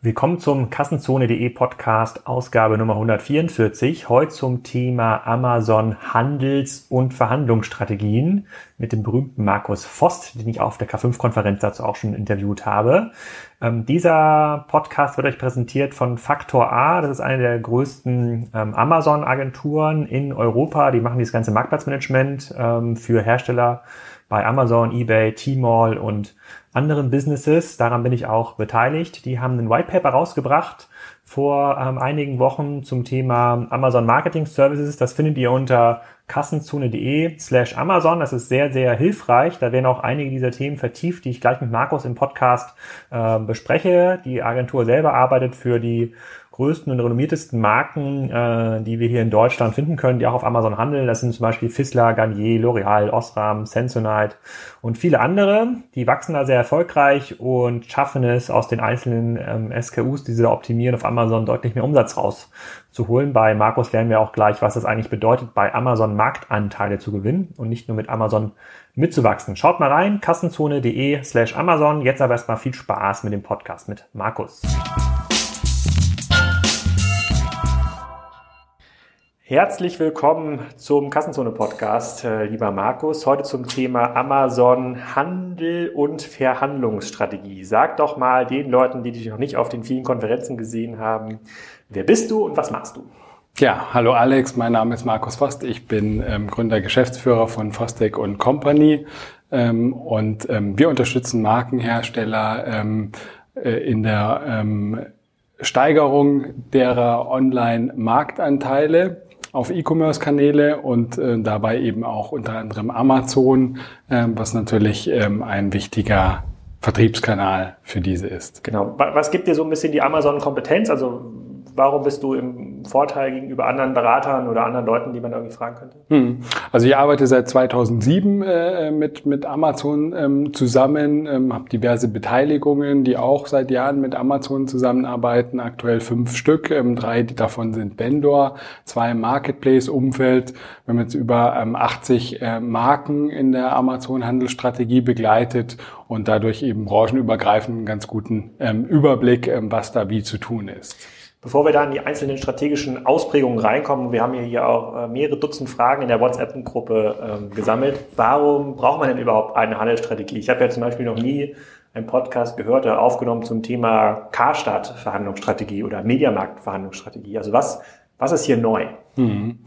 Willkommen zum Kassenzone.de Podcast, Ausgabe Nummer 144. Heute zum Thema Amazon Handels- und Verhandlungsstrategien mit dem berühmten Markus Vost, den ich auf der K5-Konferenz dazu auch schon interviewt habe. Ähm, dieser Podcast wird euch präsentiert von Faktor A. Das ist eine der größten ähm, Amazon-Agenturen in Europa. Die machen dieses ganze Marktplatzmanagement ähm, für Hersteller bei Amazon, eBay, Tmall und anderen Businesses. Daran bin ich auch beteiligt. Die haben ein White Paper rausgebracht vor ähm, einigen Wochen zum Thema Amazon Marketing Services. Das findet ihr unter kassenzone.de slash Amazon. Das ist sehr, sehr hilfreich. Da werden auch einige dieser Themen vertieft, die ich gleich mit Markus im Podcast äh, bespreche. Die Agentur selber arbeitet für die größten und renommiertesten Marken, äh, die wir hier in Deutschland finden können, die auch auf Amazon handeln. Das sind zum Beispiel Fissler, Garnier, L'Oreal, Osram, Sensodyne und viele andere. Die wachsen da sehr erfolgreich und schaffen es aus den einzelnen ähm, SKUs, die sie da optimieren, auf Amazon deutlich mehr Umsatz rauszuholen. Bei Markus lernen wir auch gleich, was das eigentlich bedeutet, bei Amazon Marktanteile zu gewinnen und nicht nur mit Amazon mitzuwachsen. Schaut mal rein, kassenzone.de slash Amazon. Jetzt aber erstmal viel Spaß mit dem Podcast mit Markus. Herzlich willkommen zum Kassenzone Podcast, äh, lieber Markus. Heute zum Thema Amazon Handel und Verhandlungsstrategie. Sag doch mal den Leuten, die dich noch nicht auf den vielen Konferenzen gesehen haben, wer bist du und was machst du? Ja, hallo Alex, mein Name ist Markus Vost. Ich bin ähm, Gründer, Geschäftsführer von Fostec Company ähm, und ähm, wir unterstützen Markenhersteller ähm, äh, in der ähm, Steigerung derer Online-Marktanteile auf E-Commerce-Kanäle und äh, dabei eben auch unter anderem Amazon, äh, was natürlich ähm, ein wichtiger Vertriebskanal für diese ist. Genau. Was gibt dir so ein bisschen die Amazon-Kompetenz? Also warum bist du im Vorteil gegenüber anderen Beratern oder anderen Leuten, die man irgendwie fragen könnte? Hm. Also ich arbeite seit 2007 äh, mit, mit Amazon ähm, zusammen, ähm, habe diverse Beteiligungen, die auch seit Jahren mit Amazon zusammenarbeiten, aktuell fünf Stück, ähm, drei davon sind Vendor, zwei im Marketplace-Umfeld. Wir haben jetzt über ähm, 80 äh, Marken in der Amazon-Handelsstrategie begleitet und dadurch eben branchenübergreifend einen ganz guten ähm, Überblick, ähm, was da wie zu tun ist. Bevor wir da in die einzelnen strategischen Ausprägungen reinkommen, wir haben hier auch äh, mehrere Dutzend Fragen in der WhatsApp-Gruppe ähm, gesammelt. Warum braucht man denn überhaupt eine Handelsstrategie? Ich habe ja zum Beispiel noch nie einen Podcast gehört oder aufgenommen zum Thema Karstadt-Verhandlungsstrategie oder Mediamarkt-Verhandlungsstrategie. Also was, was ist hier neu? Mhm.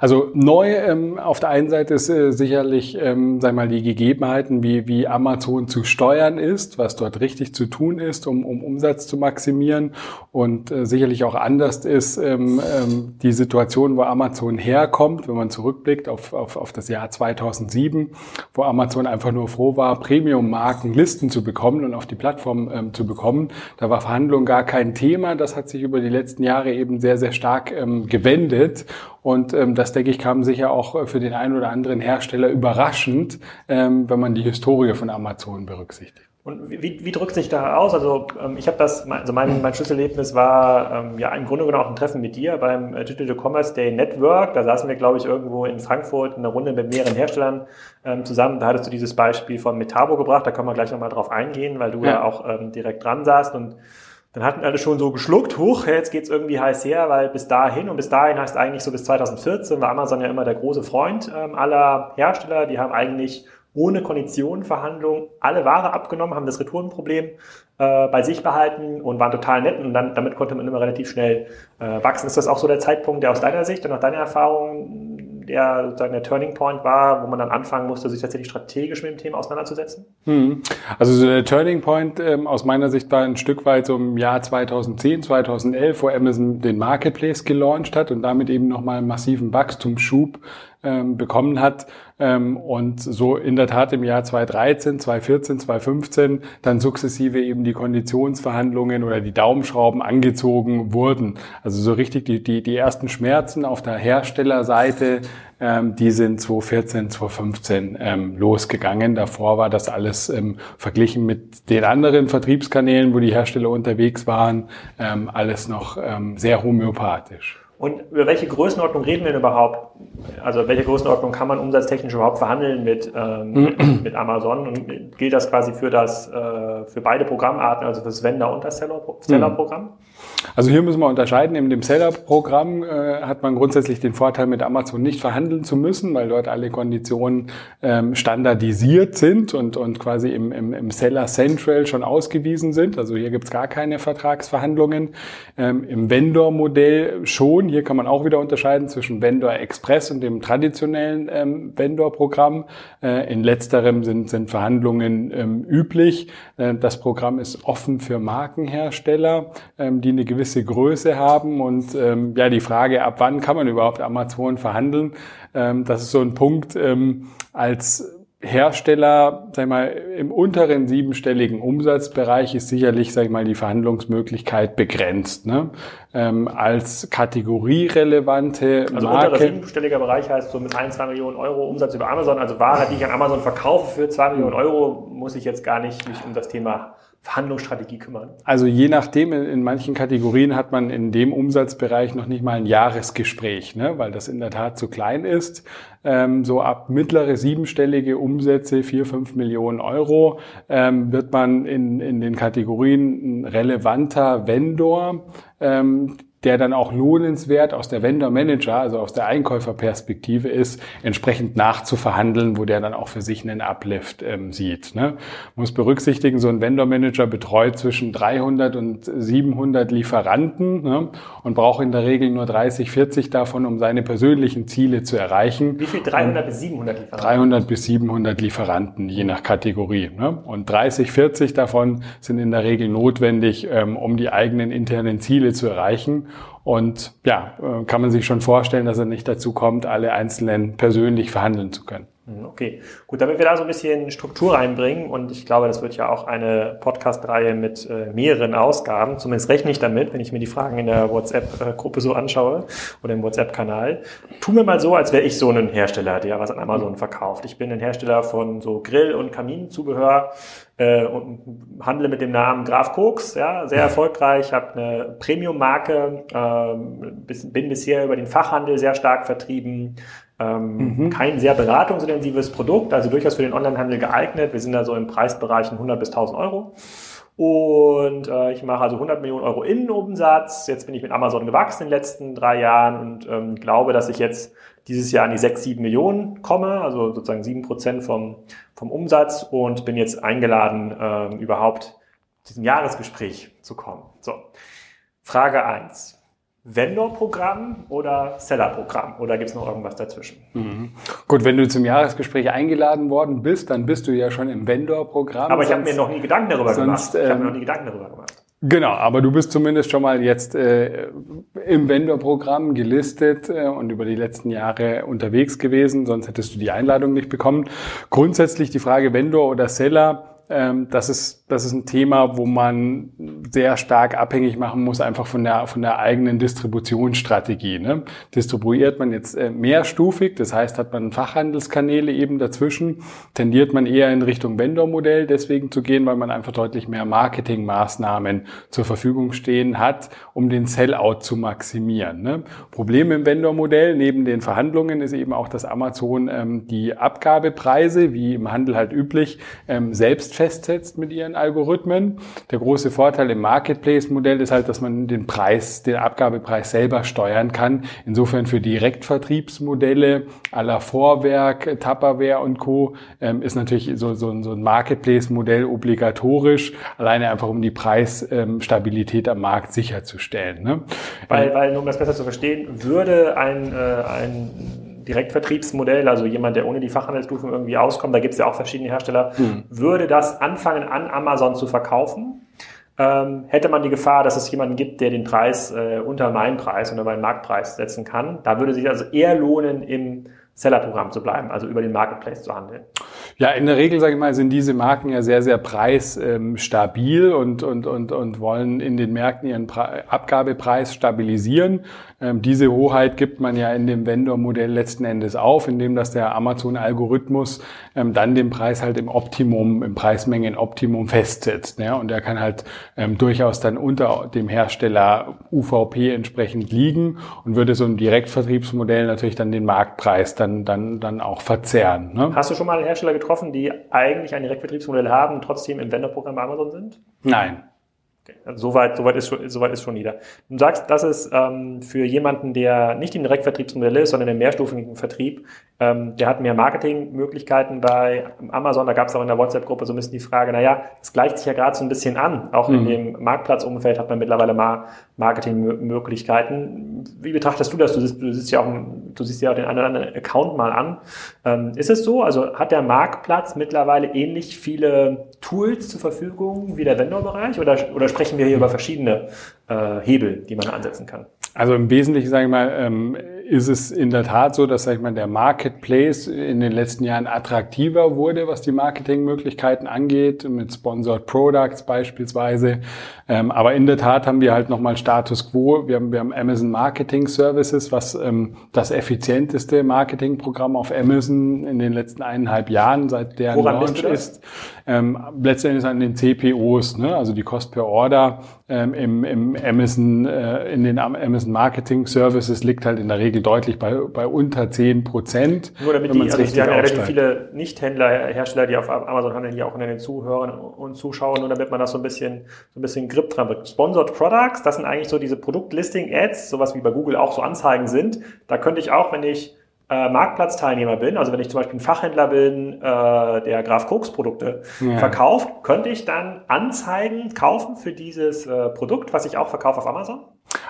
Also neu ähm, auf der einen Seite ist äh, sicherlich, ähm, sag mal, die Gegebenheiten, wie, wie Amazon zu steuern ist, was dort richtig zu tun ist, um, um Umsatz zu maximieren. Und äh, sicherlich auch anders ist ähm, ähm, die Situation, wo Amazon herkommt, wenn man zurückblickt auf, auf, auf das Jahr 2007, wo Amazon einfach nur froh war, Premium-Marken Listen zu bekommen und auf die Plattform ähm, zu bekommen. Da war Verhandlung gar kein Thema. Das hat sich über die letzten Jahre eben sehr, sehr stark ähm, gewendet. Und ähm, das, denke ich, kam sicher auch äh, für den einen oder anderen Hersteller überraschend, ähm, wenn man die Historie von Amazon berücksichtigt. Und wie, wie drückt sich da aus? Also ähm, ich habe das, also mein, mein Schlüsselerlebnis war ähm, ja im Grunde genommen auch ein Treffen mit dir beim äh, Digital Commerce Day Network. Da saßen wir, glaube ich, irgendwo in Frankfurt in einer Runde mit mehreren Herstellern ähm, zusammen. Da hattest du dieses Beispiel von Metabo gebracht. Da können wir gleich nochmal drauf eingehen, weil du ja, ja auch ähm, direkt dran saßt und dann hatten alle schon so geschluckt, hoch, jetzt geht's irgendwie heiß her, weil bis dahin und bis dahin heißt eigentlich so bis 2014 war Amazon ja immer der große Freund ähm, aller Hersteller. Die haben eigentlich ohne Konditionenverhandlung alle Ware abgenommen, haben das Retourenproblem äh, bei sich behalten und waren total nett und dann damit konnte man immer relativ schnell äh, wachsen. Ist das auch so der Zeitpunkt, der aus deiner Sicht und nach deiner Erfahrung der sozusagen der Turning Point war, wo man dann anfangen musste, sich tatsächlich strategisch mit dem Thema auseinanderzusetzen? Hm. Also so der Turning Point ähm, aus meiner Sicht war ein Stück weit so im Jahr 2010, 2011, wo Amazon den Marketplace gelauncht hat und damit eben nochmal einen massiven Wachstumsschub ähm, bekommen hat ähm, und so in der Tat im Jahr 2013, 2014, 2015 dann sukzessive eben die Konditionsverhandlungen oder die Daumenschrauben angezogen wurden. Also so richtig die, die, die ersten Schmerzen auf der Herstellerseite, ähm, die sind 2014, 2015 ähm, losgegangen. Davor war das alles ähm, verglichen mit den anderen Vertriebskanälen, wo die Hersteller unterwegs waren, ähm, alles noch ähm, sehr homöopathisch. Und über welche Größenordnung reden wir denn überhaupt? Also welche Größenordnung kann man umsatztechnisch überhaupt verhandeln mit, ähm, mit Amazon? Und gilt das quasi für das äh, für beide Programmarten, also für das Vendor- und das Seller-Programm? Also hier müssen wir unterscheiden. In dem Seller-Programm äh, hat man grundsätzlich den Vorteil, mit Amazon nicht verhandeln zu müssen, weil dort alle Konditionen ähm, standardisiert sind und, und quasi im, im, im Seller Central schon ausgewiesen sind. Also hier gibt's gar keine Vertragsverhandlungen. Ähm, Im Vendor-Modell schon. Hier kann man auch wieder unterscheiden zwischen Vendor Express und dem traditionellen ähm, Vendor-Programm. Äh, in letzterem sind, sind Verhandlungen ähm, üblich. Äh, das Programm ist offen für Markenhersteller, ähm, die eine gewisse Größe haben. Und ähm, ja, die Frage, ab wann kann man überhaupt Amazon verhandeln, ähm, das ist so ein Punkt ähm, als Hersteller, sag ich mal, im unteren siebenstelligen Umsatzbereich ist sicherlich, sag ich mal, die Verhandlungsmöglichkeit begrenzt. Ne? Ähm, als kategorierelevante Also Marke, unterer siebenstelliger Bereich heißt so mit ein, zwei Millionen Euro Umsatz über Amazon, also Ware, die ich an Amazon verkaufe für zwei Millionen Euro, muss ich jetzt gar nicht mich um das Thema Verhandlungsstrategie kümmern? Also je nachdem, in, manchen Kategorien hat man in dem Umsatzbereich noch nicht mal ein Jahresgespräch, ne? weil das in der Tat zu klein ist. Ähm, so ab mittlere siebenstellige Umsätze, vier, fünf Millionen Euro, ähm, wird man in, in den Kategorien ein relevanter Vendor. Ähm, der dann auch lohnenswert aus der Vendor Manager, also aus der Einkäuferperspektive ist, entsprechend nachzuverhandeln, wo der dann auch für sich einen Uplift ähm, sieht. Ne? Muss berücksichtigen, so ein Vendor Manager betreut zwischen 300 und 700 Lieferanten ne? und braucht in der Regel nur 30, 40 davon, um seine persönlichen Ziele zu erreichen. Wie viel? 300 bis 700 Lieferanten? 300 bis 700 Lieferanten, je nach Kategorie. Ne? Und 30, 40 davon sind in der Regel notwendig, ähm, um die eigenen internen Ziele zu erreichen. Und ja, äh, kann man sich schon vorstellen, dass er nicht dazu kommt, alle Einzelnen persönlich verhandeln zu können. Hm, okay, gut, damit wir da so ein bisschen Struktur reinbringen und ich glaube, das wird ja auch eine Podcast-Reihe mit äh, mehreren Ausgaben, zumindest rechne ich damit, wenn ich mir die Fragen in der WhatsApp-Gruppe so anschaue oder im WhatsApp-Kanal. Tun wir mal so, als wäre ich so ein Hersteller, der was an Amazon verkauft. Ich bin ein Hersteller von so Grill- und Kaminzubehör äh, und handle mit dem Namen Graf Koks, ja, sehr erfolgreich, habe eine Premium-Marke, ähm, bin bisher über den Fachhandel sehr stark vertrieben, ähm, mhm. Kein sehr beratungsintensives Produkt, also durchaus für den Onlinehandel geeignet. Wir sind da so im Preisbereich 100 bis 1000 Euro. Und äh, ich mache also 100 Millionen Euro Innenumsatz. Jetzt bin ich mit Amazon gewachsen in den letzten drei Jahren und ähm, glaube, dass ich jetzt dieses Jahr an die 6, 7 Millionen komme, also sozusagen 7 Prozent vom, vom Umsatz und bin jetzt eingeladen, ähm, überhaupt zu diesem Jahresgespräch zu kommen. So, Frage eins Vendor-Programm oder Seller-Programm oder gibt es noch irgendwas dazwischen? Mhm. Gut, wenn du zum Jahresgespräch eingeladen worden bist, dann bist du ja schon im Vendor-Programm. Aber ich habe mir noch nie Gedanken darüber sonst, gemacht. Ich habe mir noch nie Gedanken darüber gemacht. Genau, aber du bist zumindest schon mal jetzt äh, im Vendor-Programm gelistet äh, und über die letzten Jahre unterwegs gewesen, sonst hättest du die Einladung nicht bekommen. Grundsätzlich die Frage Vendor oder Seller ähm, das ist, das ist ein Thema, wo man sehr stark abhängig machen muss, einfach von der, von der eigenen Distributionsstrategie. Ne? Distribuiert man jetzt äh, mehrstufig, das heißt, hat man Fachhandelskanäle eben dazwischen, tendiert man eher in Richtung Vendor-Modell deswegen zu gehen, weil man einfach deutlich mehr Marketingmaßnahmen zur Verfügung stehen hat, um den Sellout zu maximieren. Ne? Problem im Vendor-Modell neben den Verhandlungen ist eben auch, dass Amazon ähm, die Abgabepreise, wie im Handel halt üblich, ähm, selbst festsetzt mit ihren Algorithmen. Der große Vorteil im Marketplace-Modell ist halt, dass man den Preis, den Abgabepreis selber steuern kann. Insofern für Direktvertriebsmodelle aller Vorwerk, Tupperware und Co. Ähm, ist natürlich so, so, so ein Marketplace-Modell obligatorisch, alleine einfach um die Preisstabilität am Markt sicherzustellen. Ne? Weil, weil, um das besser zu verstehen, würde ein, äh, ein Direktvertriebsmodell, also jemand, der ohne die Fachhandelsstufen irgendwie auskommt, da gibt es ja auch verschiedene Hersteller, mhm. würde das anfangen an Amazon zu verkaufen, ähm, hätte man die Gefahr, dass es jemanden gibt, der den Preis äh, unter meinen Preis, unter meinen Marktpreis setzen kann. Da würde sich also eher lohnen, im Sellerprogramm zu bleiben, also über den Marketplace zu handeln. Ja, in der Regel, sage ich mal, sind diese Marken ja sehr, sehr preisstabil und, und, und, und wollen in den Märkten ihren Abgabepreis stabilisieren. Ähm, diese Hoheit gibt man ja in dem Vendor-Modell letzten Endes auf, indem dass der Amazon-Algorithmus ähm, dann den Preis halt im Optimum, im Preismengen-Optimum festsetzt. Ne? Und der kann halt ähm, durchaus dann unter dem Hersteller UVP entsprechend liegen und würde so ein Direktvertriebsmodell natürlich dann den Marktpreis dann, dann, dann auch verzerren. Ne? Hast du schon mal Hersteller getroffen, die eigentlich ein Direktvertriebsmodell haben und trotzdem im Vendor-Programm Amazon sind? Nein. Also soweit, soweit, ist, soweit ist schon nieder. Du sagst, das ist ähm, für jemanden, der nicht im Direktvertriebsmodell ist, sondern im mehrstufigen Vertrieb, ähm, der hat mehr Marketingmöglichkeiten bei Amazon. Da gab es auch in der WhatsApp-Gruppe so ein bisschen die Frage, naja, es gleicht sich ja gerade so ein bisschen an. Auch mhm. in dem Marktplatzumfeld hat man mittlerweile mal Marketingmöglichkeiten. Wie betrachtest du das? Du siehst, du siehst ja auch, du siehst ja auch den einen oder anderen Account mal an. Ähm, ist es so? Also hat der Marktplatz mittlerweile ähnlich viele Tools zur Verfügung wie der Vendor-Bereich oder, oder sprechen wir hier über verschiedene äh, Hebel, die man ansetzen kann? Also im Wesentlichen, sage ich mal, ähm, ist es in der Tat so, dass, sag ich mal, der Marketplace in den letzten Jahren attraktiver wurde, was die Marketingmöglichkeiten angeht, mit Sponsored Products beispielsweise. Ähm, aber in der Tat haben wir halt nochmal Status Quo. Wir haben, wir haben Amazon Marketing Services, was ähm, das effizienteste Marketingprogramm auf Amazon in den letzten eineinhalb Jahren seit Woran Launch ist. Ähm, letztendlich an den CPOs, ne? also die Cost per Order ähm, im, im Amazon, äh, in den Amazon Marketing Services liegt halt in der Regel deutlich bei, bei unter 10 Prozent. Nur damit die, also wir haben ja relativ viele Nicht-Händler, Hersteller, die auf Amazon handeln, die auch in den Zuhörern und Zuschauern, nur damit man das so ein bisschen, so ein bisschen Grip dran wird. Sponsored Products, das sind eigentlich so diese Produktlisting-Ads, sowas wie bei Google auch so Anzeigen sind. Da könnte ich auch, wenn ich äh, Marktplatzteilnehmer bin, also wenn ich zum Beispiel ein Fachhändler bin, äh, der Graf Koks Produkte ja. verkauft, könnte ich dann Anzeigen kaufen für dieses äh, Produkt, was ich auch verkaufe auf Amazon?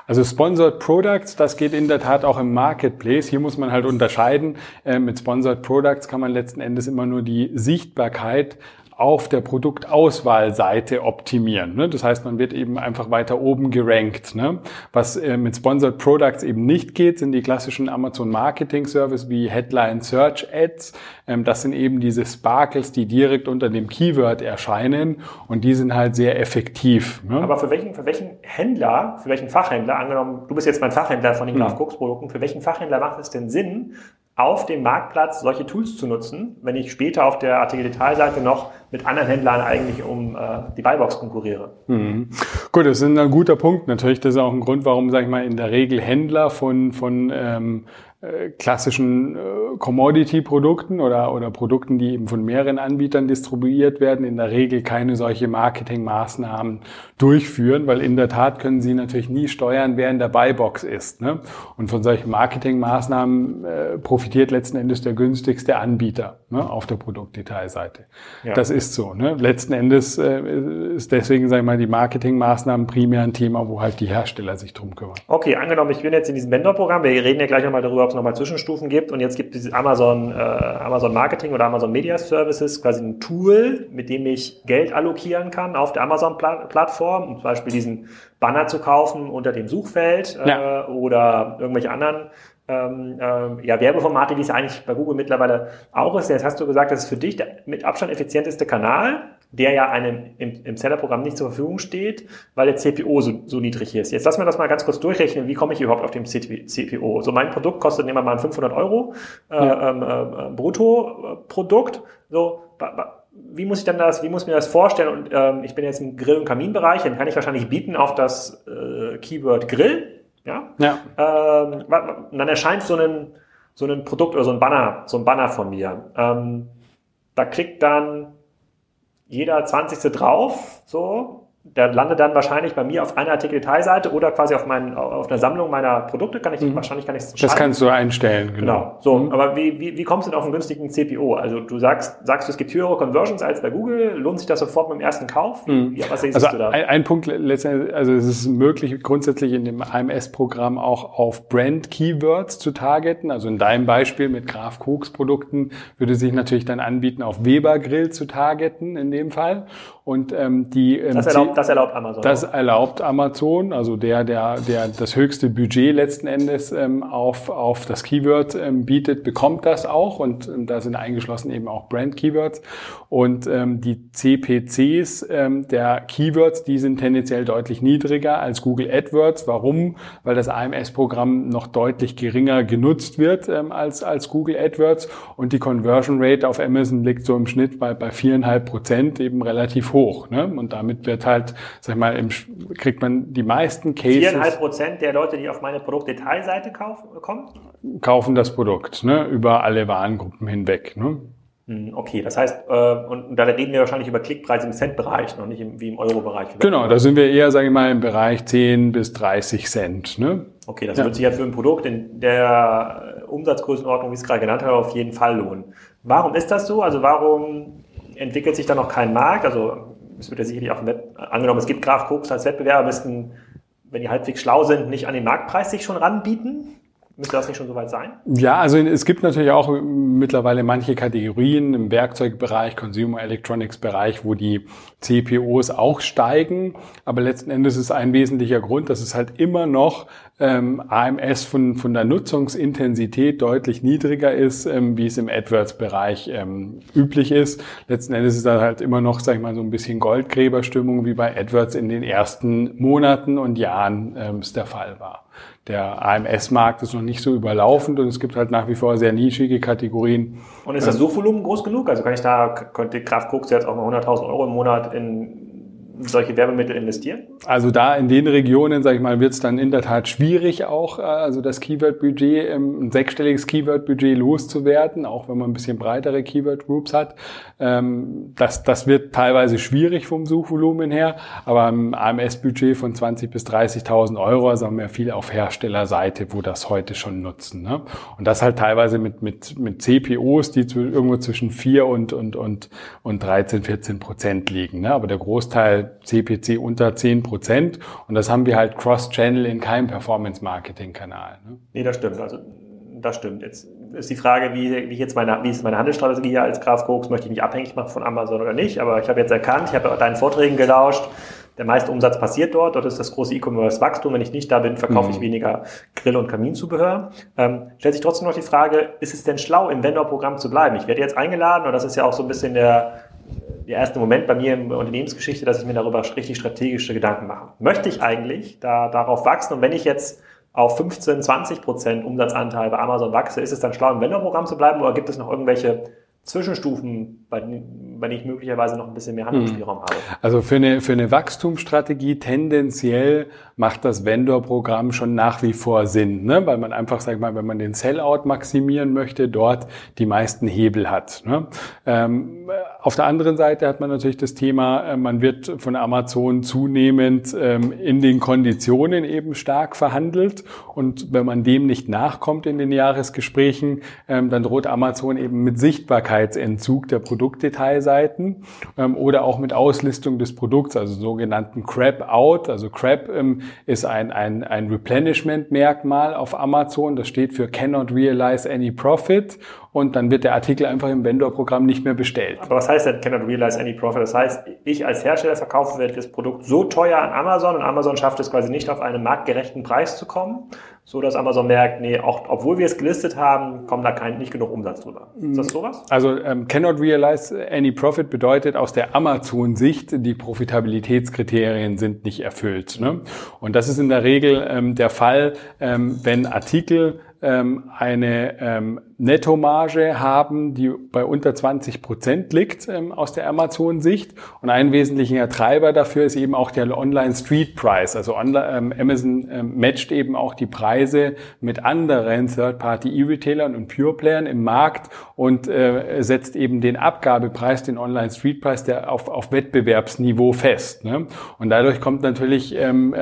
Also Sponsored Products, das geht in der Tat auch im Marketplace. Hier muss man halt unterscheiden. Äh, mit Sponsored Products kann man letzten Endes immer nur die Sichtbarkeit auf der Produktauswahlseite optimieren. Ne? Das heißt, man wird eben einfach weiter oben gerankt. Ne? Was äh, mit Sponsored Products eben nicht geht, sind die klassischen Amazon Marketing Service wie Headline Search Ads. Ähm, das sind eben diese Sparkles, die direkt unter dem Keyword erscheinen und die sind halt sehr effektiv. Ne? Aber für welchen, für welchen Händler, für welchen Fachhändler, angenommen, du bist jetzt mein Fachhändler von den hm. Graf Cooks Produkten, für welchen Fachhändler macht es denn Sinn, auf dem Marktplatz solche Tools zu nutzen, wenn ich später auf der Artikel-Detailseite noch mit anderen Händlern eigentlich um äh, die Buybox konkurriere. Mhm. Gut, das ist ein guter Punkt. Natürlich, das ist auch ein Grund, warum, sage ich mal, in der Regel Händler von, von ähm, äh, klassischen äh, Commodity-Produkten oder, oder Produkten, die eben von mehreren Anbietern distribuiert werden, in der Regel keine solche Marketingmaßnahmen durchführen, weil in der Tat können sie natürlich nie steuern, wer in der Buybox ist. Ne? Und von solchen Marketingmaßnahmen äh, profitiert letzten Endes der günstigste Anbieter ne, auf der Produktdetailseite. Ja. Das ist so. Ne? Letzten Endes äh, ist deswegen, sage ich mal, die Marketingmaßnahmen primär ein Thema, wo halt die Hersteller sich drum kümmern. Okay, angenommen, ich bin jetzt in diesem Vendor-Programm, wir reden ja gleich nochmal darüber, es nochmal Zwischenstufen gibt. Und jetzt gibt es Amazon, äh, Amazon Marketing oder Amazon Media Services, quasi ein Tool, mit dem ich Geld allokieren kann auf der Amazon-Plattform, um zum Beispiel diesen Banner zu kaufen unter dem Suchfeld äh, ja. oder irgendwelche anderen ähm, äh, ja, Werbeformate, wie es eigentlich bei Google mittlerweile auch ist. Jetzt hast du gesagt, das ist für dich der mit Abstand effizienteste Kanal der ja einem im, im Seller-Programm nicht zur Verfügung steht, weil der CPO so, so niedrig ist. Jetzt lassen wir das mal ganz kurz durchrechnen, wie komme ich überhaupt auf dem CPO? So mein Produkt kostet, nehmen wir mal ein 500 Euro äh, ja. ähm, äh, Brutto-Produkt. So, wie muss ich dann das, wie muss ich mir das vorstellen? Und ähm, ich bin jetzt im Grill- und Kaminbereich, dann kann ich wahrscheinlich bieten auf das äh, Keyword Grill. Ja. ja. Ähm, dann erscheint so ein, so ein Produkt oder so ein Banner, so ein Banner von mir. Ähm, da klickt dann jeder 20. drauf, so, der landet dann wahrscheinlich bei mir auf einer Artikel-Detailseite oder quasi auf, meinen, auf einer Sammlung meiner Produkte. Kann ich mhm. wahrscheinlich kann ich das Das kannst du einstellen, genau. genau. So, mhm. aber wie, wie, wie kommst du denn auf einen günstigen CPO? Also du sagst, sagst du, es gibt höhere Conversions als bei Google. Lohnt sich das sofort mit dem ersten Kauf? Mhm. Wie, was siehst also du da? Ein, ein Punkt letztendlich, also es ist möglich, grundsätzlich in dem AMS-Programm auch auf Brand-Keywords zu targeten. Also in deinem Beispiel mit Graf Koks Produkten würde sich natürlich dann anbieten, auf Weber Grill zu targeten in dem Fall. Und ähm, die ähm, das erlaubt das erlaubt Amazon. Das auch. erlaubt Amazon, also der, der, der das höchste Budget letzten Endes ähm, auf, auf das Keyword ähm, bietet, bekommt das auch und ähm, da sind eingeschlossen eben auch Brand-Keywords. Und ähm, die CPCs ähm, der Keywords, die sind tendenziell deutlich niedriger als Google AdWords. Warum? Weil das AMS-Programm noch deutlich geringer genutzt wird ähm, als, als Google AdWords und die Conversion Rate auf Amazon liegt so im Schnitt bei, bei viereinhalb Prozent eben relativ hoch. Ne? Und damit wird halt, sag ich mal, im, kriegt man die meisten Cases. Viereinhalb Prozent der Leute, die auf meine Produktdetailseite kaufen, kommen? Kaufen das Produkt, ne? über alle Warengruppen hinweg. Ne? Hm, okay, das heißt, äh, und da reden wir wahrscheinlich über Klickpreise im Cent-Bereich, noch nicht im, wie im Euro-Bereich. Genau, da sind wir eher, sage ich mal, im Bereich 10 bis 30 Cent. Ne? Okay, das ja. wird sich ja für ein Produkt in der Umsatzgrößenordnung, wie ich es gerade genannt habe, auf jeden Fall lohnen. Warum ist das so? Also warum entwickelt sich da noch kein Markt? Also es wird ja sicherlich auch angenommen, es gibt Graf Koks als Wettbewerber, müssten, wenn die halbwegs schlau sind, nicht an den Marktpreis sich schon ranbieten? Müsste das nicht schon soweit sein? Ja, also es gibt natürlich auch mittlerweile manche Kategorien im Werkzeugbereich, Consumer Electronics Bereich, wo die CPOs auch steigen. Aber letzten Endes ist ein wesentlicher Grund, dass es halt immer noch ähm, AMS von, von der Nutzungsintensität deutlich niedriger ist, ähm, wie es im AdWords-Bereich ähm, üblich ist. Letzten Endes ist da halt immer noch, sag ich mal, so ein bisschen Goldgräberstimmung, wie bei AdWords in den ersten Monaten und Jahren ähm, es der Fall war der AMS-Markt ist noch nicht so überlaufend und es gibt halt nach wie vor sehr nischige Kategorien. Und ist das Suchvolumen groß genug? Also kann ich da, könnte Kraft Koks jetzt auch mal 100.000 Euro im Monat in solche Werbemittel investieren? Also da in den Regionen, sage ich mal, wird es dann in der Tat schwierig auch, äh, also das Keyword-Budget, ähm, ein sechsstelliges Keyword-Budget loszuwerden, auch wenn man ein bisschen breitere Keyword-Groups hat. Ähm, das, das wird teilweise schwierig vom Suchvolumen her, aber ein AMS-Budget von 20.000 bis 30.000 Euro, also haben wir viel auf Herstellerseite, wo das heute schon nutzen. Ne? Und das halt teilweise mit, mit, mit CPOs, die zu, irgendwo zwischen 4 und, und, und, und 13, 14 Prozent liegen. Ne? Aber der Großteil CPC unter 10 Prozent. Und das haben wir halt Cross-Channel in keinem Performance-Marketing-Kanal. Ne? Nee, das stimmt. Also das stimmt. Jetzt ist die Frage, wie, wie jetzt meine, wie ist meine Handelsstrategie hier als Graf Koks? Möchte ich mich abhängig machen von Amazon oder nicht? Aber ich habe jetzt erkannt, ich habe deinen Vorträgen gelauscht. Der meiste Umsatz passiert dort. Dort ist das große E-Commerce-Wachstum. Wenn ich nicht da bin, verkaufe mhm. ich weniger Grill- und Kaminzubehör. Ähm, stellt sich trotzdem noch die Frage, ist es denn schlau, im Vendor-Programm zu bleiben? Ich werde jetzt eingeladen und das ist ja auch so ein bisschen der, der erste Moment bei mir in der Unternehmensgeschichte, dass ich mir darüber richtig strategische Gedanken mache. Möchte ich eigentlich da, darauf wachsen? Und wenn ich jetzt auf 15, 20 Prozent Umsatzanteil bei Amazon wachse, ist es dann schlau, im Vendor-Programm zu bleiben oder gibt es noch irgendwelche Zwischenstufen, bei, denen ich möglicherweise noch ein bisschen mehr Handlungsspielraum habe. Also für eine, für eine Wachstumsstrategie tendenziell macht das Vendor-Programm schon nach wie vor Sinn, ne? weil man einfach, sag ich mal, wenn man den Sellout maximieren möchte, dort die meisten Hebel hat. Ne? Ähm, auf der anderen Seite hat man natürlich das Thema, äh, man wird von Amazon zunehmend ähm, in den Konditionen eben stark verhandelt und wenn man dem nicht nachkommt in den Jahresgesprächen, ähm, dann droht Amazon eben mit Sichtbarkeitsentzug der Produktdetailseiten ähm, oder auch mit Auslistung des Produkts, also sogenannten Crap Out. Also Crap ähm, ist ein, ein, ein Replenishment-Merkmal auf Amazon. Das steht für Cannot Realize Any Profit und dann wird der Artikel einfach im Vendor-Programm nicht mehr bestellt. Aber was heißt denn cannot realize any profit? Das heißt, ich als Hersteller verkaufe das Produkt so teuer an Amazon und Amazon schafft es quasi nicht auf einen marktgerechten Preis zu kommen, so dass Amazon merkt, nee, auch obwohl wir es gelistet haben, kommt da kein, nicht genug Umsatz drüber. Ist das sowas? Also ähm, cannot realize any profit bedeutet aus der Amazon-Sicht, die Profitabilitätskriterien sind nicht erfüllt. Ne? Und das ist in der Regel ähm, der Fall, ähm, wenn Artikel ähm, eine ähm, Nettomarge haben, die bei unter 20 Prozent liegt ähm, aus der Amazon-Sicht. Und ein wesentlicher Treiber dafür ist eben auch der Online-Street-Price. Also ähm, Amazon ähm, matcht eben auch die Preise mit anderen Third-Party-E-Retailern und Pure-Playern im Markt und äh, setzt eben den Abgabepreis, den Online-Street-Price, der auf, auf Wettbewerbsniveau fest. Ne? Und dadurch kommt natürlich ähm,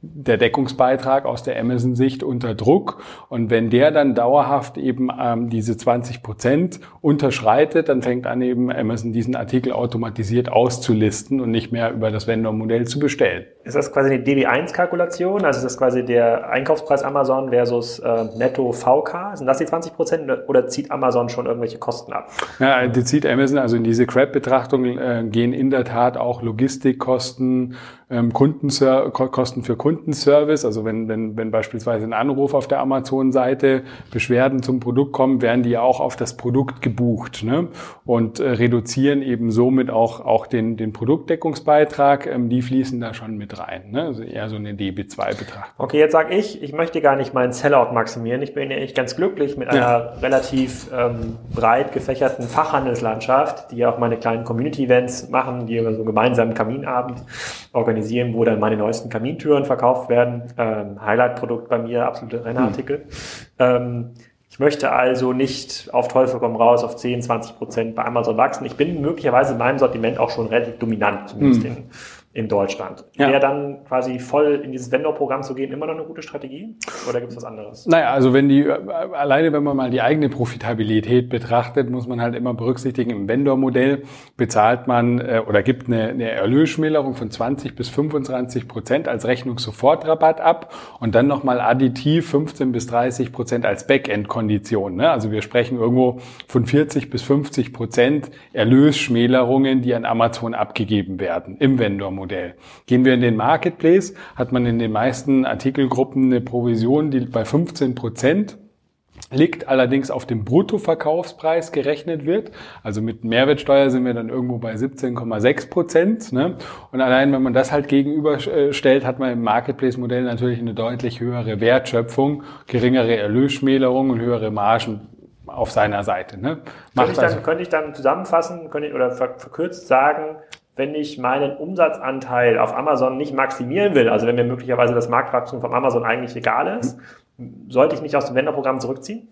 der Deckungsbeitrag aus der Amazon-Sicht unter Druck. Und wenn der dann dauerhaft eben ähm, diese 20 Prozent unterschreitet, dann fängt an eben Amazon diesen Artikel automatisiert auszulisten und nicht mehr über das Vendor-Modell zu bestellen. Ist das quasi eine DB1-Kalkulation? Also ist das quasi der Einkaufspreis Amazon versus äh, Netto VK? Sind das die 20 Prozent oder zieht Amazon schon irgendwelche Kosten ab? Ja, die zieht Amazon, also in diese CRAP-Betrachtung äh, gehen in der Tat auch Logistikkosten, ähm, Kundenser Kosten für Kundenservice. Also wenn, wenn, wenn beispielsweise ein Anruf auf der Amazon-Seite Beschwerden zum Produkt kommen, werden die ja auch auf das Produkt gebucht ne? und äh, reduzieren eben somit auch, auch den, den Produktdeckungsbeitrag. Ähm, die fließen da schon mit rein. Ne? Also eher so eine DB2-Betrachtung. Okay, jetzt sage ich, ich möchte gar nicht meinen Sellout maximieren. Ich bin ja echt ganz glücklich mit einer ja. relativ ähm, breit gefächerten Fachhandelslandschaft, die ja auch meine kleinen Community-Events machen, die immer so gemeinsam Kaminabend organisieren, wo dann meine neuesten Kamintüren verkauft werden. Ähm, Highlight-Produkt bei mir, absolute Rennartikel. Hm. Ähm, ich möchte also nicht auf Teufel komm raus auf 10, 20 Prozent bei Amazon wachsen. Ich bin möglicherweise in meinem Sortiment auch schon relativ dominant, zumindest hm. in in Deutschland. Ja. Wäre dann quasi voll in dieses Vendor-Programm zu gehen immer noch eine gute Strategie? Oder gibt es was anderes? Naja, also wenn die, alleine wenn man mal die eigene Profitabilität betrachtet, muss man halt immer berücksichtigen, im Vendor-Modell bezahlt man äh, oder gibt eine, eine Erlösschmälerung von 20 bis 25 Prozent als Rechnungssofortrabatt ab und dann nochmal additiv 15 bis 30 Prozent als Backend-Kondition. Ne? Also wir sprechen irgendwo von 40 bis 50 Prozent Erlösschmälerungen, die an Amazon abgegeben werden im Vendor-Modell. Modell. Gehen wir in den Marketplace, hat man in den meisten Artikelgruppen eine Provision, die bei 15 Prozent liegt, allerdings auf dem Bruttoverkaufspreis gerechnet wird. Also mit Mehrwertsteuer sind wir dann irgendwo bei 17,6 Prozent. Ne? Und allein wenn man das halt gegenüberstellt, hat man im Marketplace-Modell natürlich eine deutlich höhere Wertschöpfung, geringere Erlösschmälerung und höhere Margen auf seiner Seite. Ne? Könnte ich, dann, also, könnte ich dann zusammenfassen könnte ich, oder verkürzt sagen, wenn ich meinen Umsatzanteil auf Amazon nicht maximieren will, also wenn mir möglicherweise das Marktwachstum von Amazon eigentlich egal ist, sollte ich mich aus dem Vendor-Programm zurückziehen?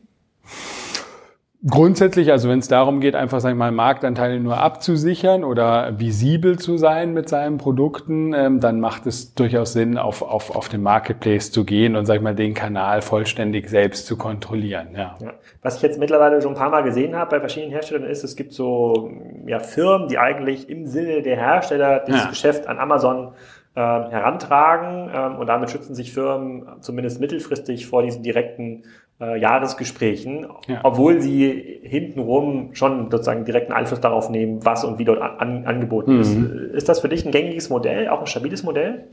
Grundsätzlich, also wenn es darum geht, einfach sag ich mal Marktanteile nur abzusichern oder visibel zu sein mit seinen Produkten, ähm, dann macht es durchaus Sinn, auf, auf, auf den Marketplace zu gehen und sag ich mal den Kanal vollständig selbst zu kontrollieren. Ja. ja. Was ich jetzt mittlerweile schon ein paar Mal gesehen habe bei verschiedenen Herstellern ist, es gibt so ja, Firmen, die eigentlich im Sinne der Hersteller dieses ja. Geschäft an Amazon äh, herantragen ähm, und damit schützen sich Firmen zumindest mittelfristig vor diesen direkten äh, Jahresgesprächen, ja. obwohl sie hintenrum schon sozusagen direkten Einfluss darauf nehmen, was und wie dort an, angeboten mhm. ist. Ist das für dich ein gängiges Modell, auch ein stabiles Modell?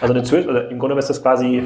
Also eine Zwölf, oder im Grunde ist das quasi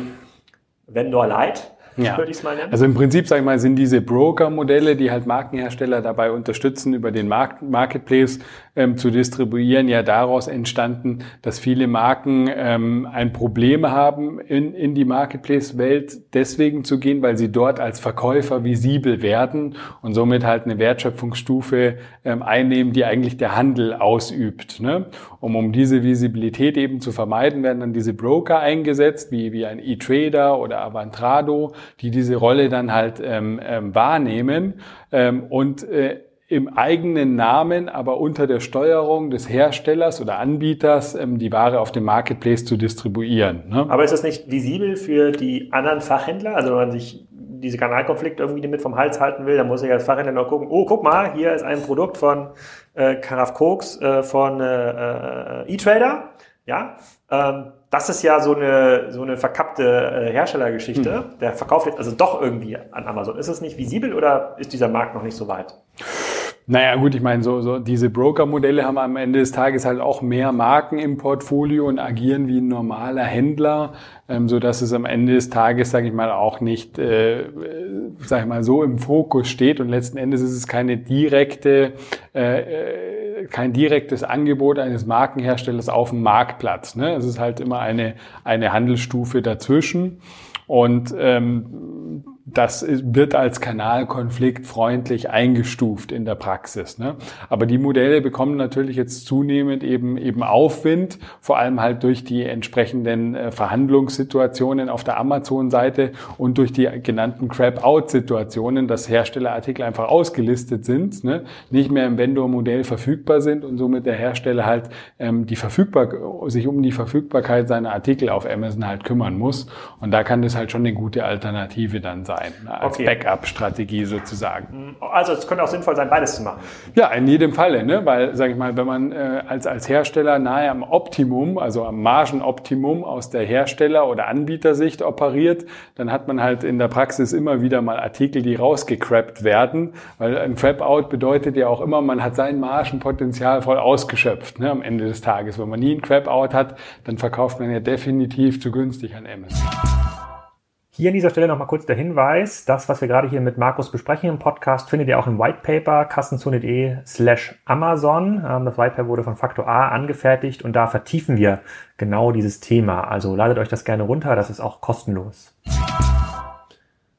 Vendor Light, ja. würde ich es mal nennen. Also im Prinzip, sage ich mal, sind diese Broker-Modelle, die halt Markenhersteller dabei unterstützen, über den Markt Marketplace ähm, zu distribuieren, ja daraus entstanden, dass viele Marken ähm, ein Problem haben, in, in die Marketplace-Welt deswegen zu gehen, weil sie dort als Verkäufer visibel werden und somit halt eine Wertschöpfungsstufe ähm, einnehmen, die eigentlich der Handel ausübt. Ne? Um, um diese Visibilität eben zu vermeiden, werden dann diese Broker eingesetzt, wie, wie ein E-Trader oder Avantrado, die diese Rolle dann halt ähm, ähm, wahrnehmen ähm, und äh, im eigenen Namen, aber unter der Steuerung des Herstellers oder Anbieters ähm, die Ware auf dem Marketplace zu distribuieren. Ne? Aber ist das nicht visibel für die anderen Fachhändler? Also wenn man sich diese Kanalkonflikte irgendwie mit vom Hals halten will, dann muss ich als Fachhändler noch gucken, oh, guck mal, hier ist ein Produkt von äh, Karaf Koks, äh, von äh, äh, E-Trader. Ja, ähm, das ist ja so eine, so eine verkappte äh, Herstellergeschichte. Mhm. Der verkauft jetzt also doch irgendwie an Amazon. Ist es nicht visibel oder ist dieser Markt noch nicht so weit? Naja, gut, ich meine, so, so diese Broker-Modelle haben am Ende des Tages halt auch mehr Marken im Portfolio und agieren wie ein normaler Händler, ähm, so dass es am Ende des Tages, sage ich mal, auch nicht, äh, sag ich mal, so im Fokus steht und letzten Endes ist es keine direkte, äh, äh, kein direktes Angebot eines Markenherstellers auf dem Marktplatz. Ne? Es ist halt immer eine eine Handelsstufe dazwischen und ähm, das wird als Kanalkonflikt freundlich eingestuft in der Praxis. Ne? Aber die Modelle bekommen natürlich jetzt zunehmend eben eben Aufwind, vor allem halt durch die entsprechenden äh, Verhandlungssituationen auf der Amazon-Seite und durch die genannten Crap-Out-Situationen, dass Herstellerartikel einfach ausgelistet sind, ne? nicht mehr im Vendor-Modell verfügbar sind und somit der Hersteller halt ähm, die verfügbar sich um die Verfügbarkeit seiner Artikel auf Amazon halt kümmern muss. Und da kann das halt schon eine gute Alternative dann sein sein, ne, als okay. Backup-Strategie sozusagen. Also es könnte auch sinnvoll sein, beides zu machen. Ja, in jedem Falle, ne? weil, sage ich mal, wenn man äh, als, als Hersteller nahe am Optimum, also am Margenoptimum aus der Hersteller- oder Anbietersicht operiert, dann hat man halt in der Praxis immer wieder mal Artikel, die rausgecrappt werden, weil ein Crap-Out bedeutet ja auch immer, man hat sein Margenpotenzial voll ausgeschöpft ne, am Ende des Tages. Wenn man nie ein Crap-Out hat, dann verkauft man ja definitiv zu günstig an Amazon. Hier an dieser Stelle nochmal kurz der Hinweis, das, was wir gerade hier mit Markus besprechen im Podcast, findet ihr auch im Whitepaper kassenzone.de slash Amazon. Ähm, das Whitepaper wurde von Faktor A angefertigt und da vertiefen wir genau dieses Thema. Also ladet euch das gerne runter, das ist auch kostenlos.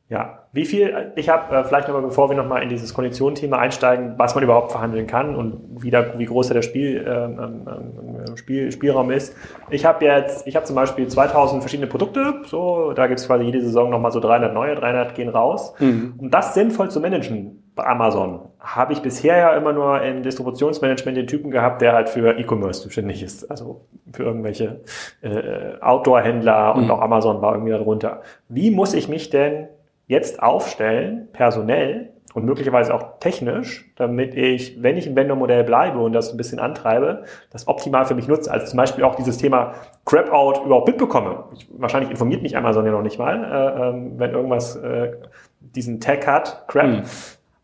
Ja, wie viel, ich habe äh, vielleicht nochmal, bevor wir nochmal in dieses Konditionenthema einsteigen, was man überhaupt verhandeln kann und wie, da, wie groß der Spiel, ähm, ähm, ähm, Spiel, Spielraum ist. Ich habe jetzt, ich habe zum Beispiel 2000 verschiedene Produkte, so, da gibt's quasi jede Saison nochmal so 300 neue, 300 gehen raus. Mhm. Um das sinnvoll zu managen bei Amazon, habe ich bisher ja immer nur im Distributionsmanagement den Typen gehabt, der halt für E-Commerce zuständig ist, also für irgendwelche äh, Outdoor-Händler und mhm. auch Amazon war irgendwie darunter. Wie muss ich mich denn jetzt aufstellen, personell und möglicherweise auch technisch, damit ich, wenn ich im Vendor-Modell bleibe und das ein bisschen antreibe, das optimal für mich nutze. Also zum Beispiel auch dieses Thema Crap-Out überhaupt mitbekomme. Ich, wahrscheinlich informiert mich Amazon ja noch nicht mal, äh, ähm, wenn irgendwas äh, diesen Tag hat, Crap. Mhm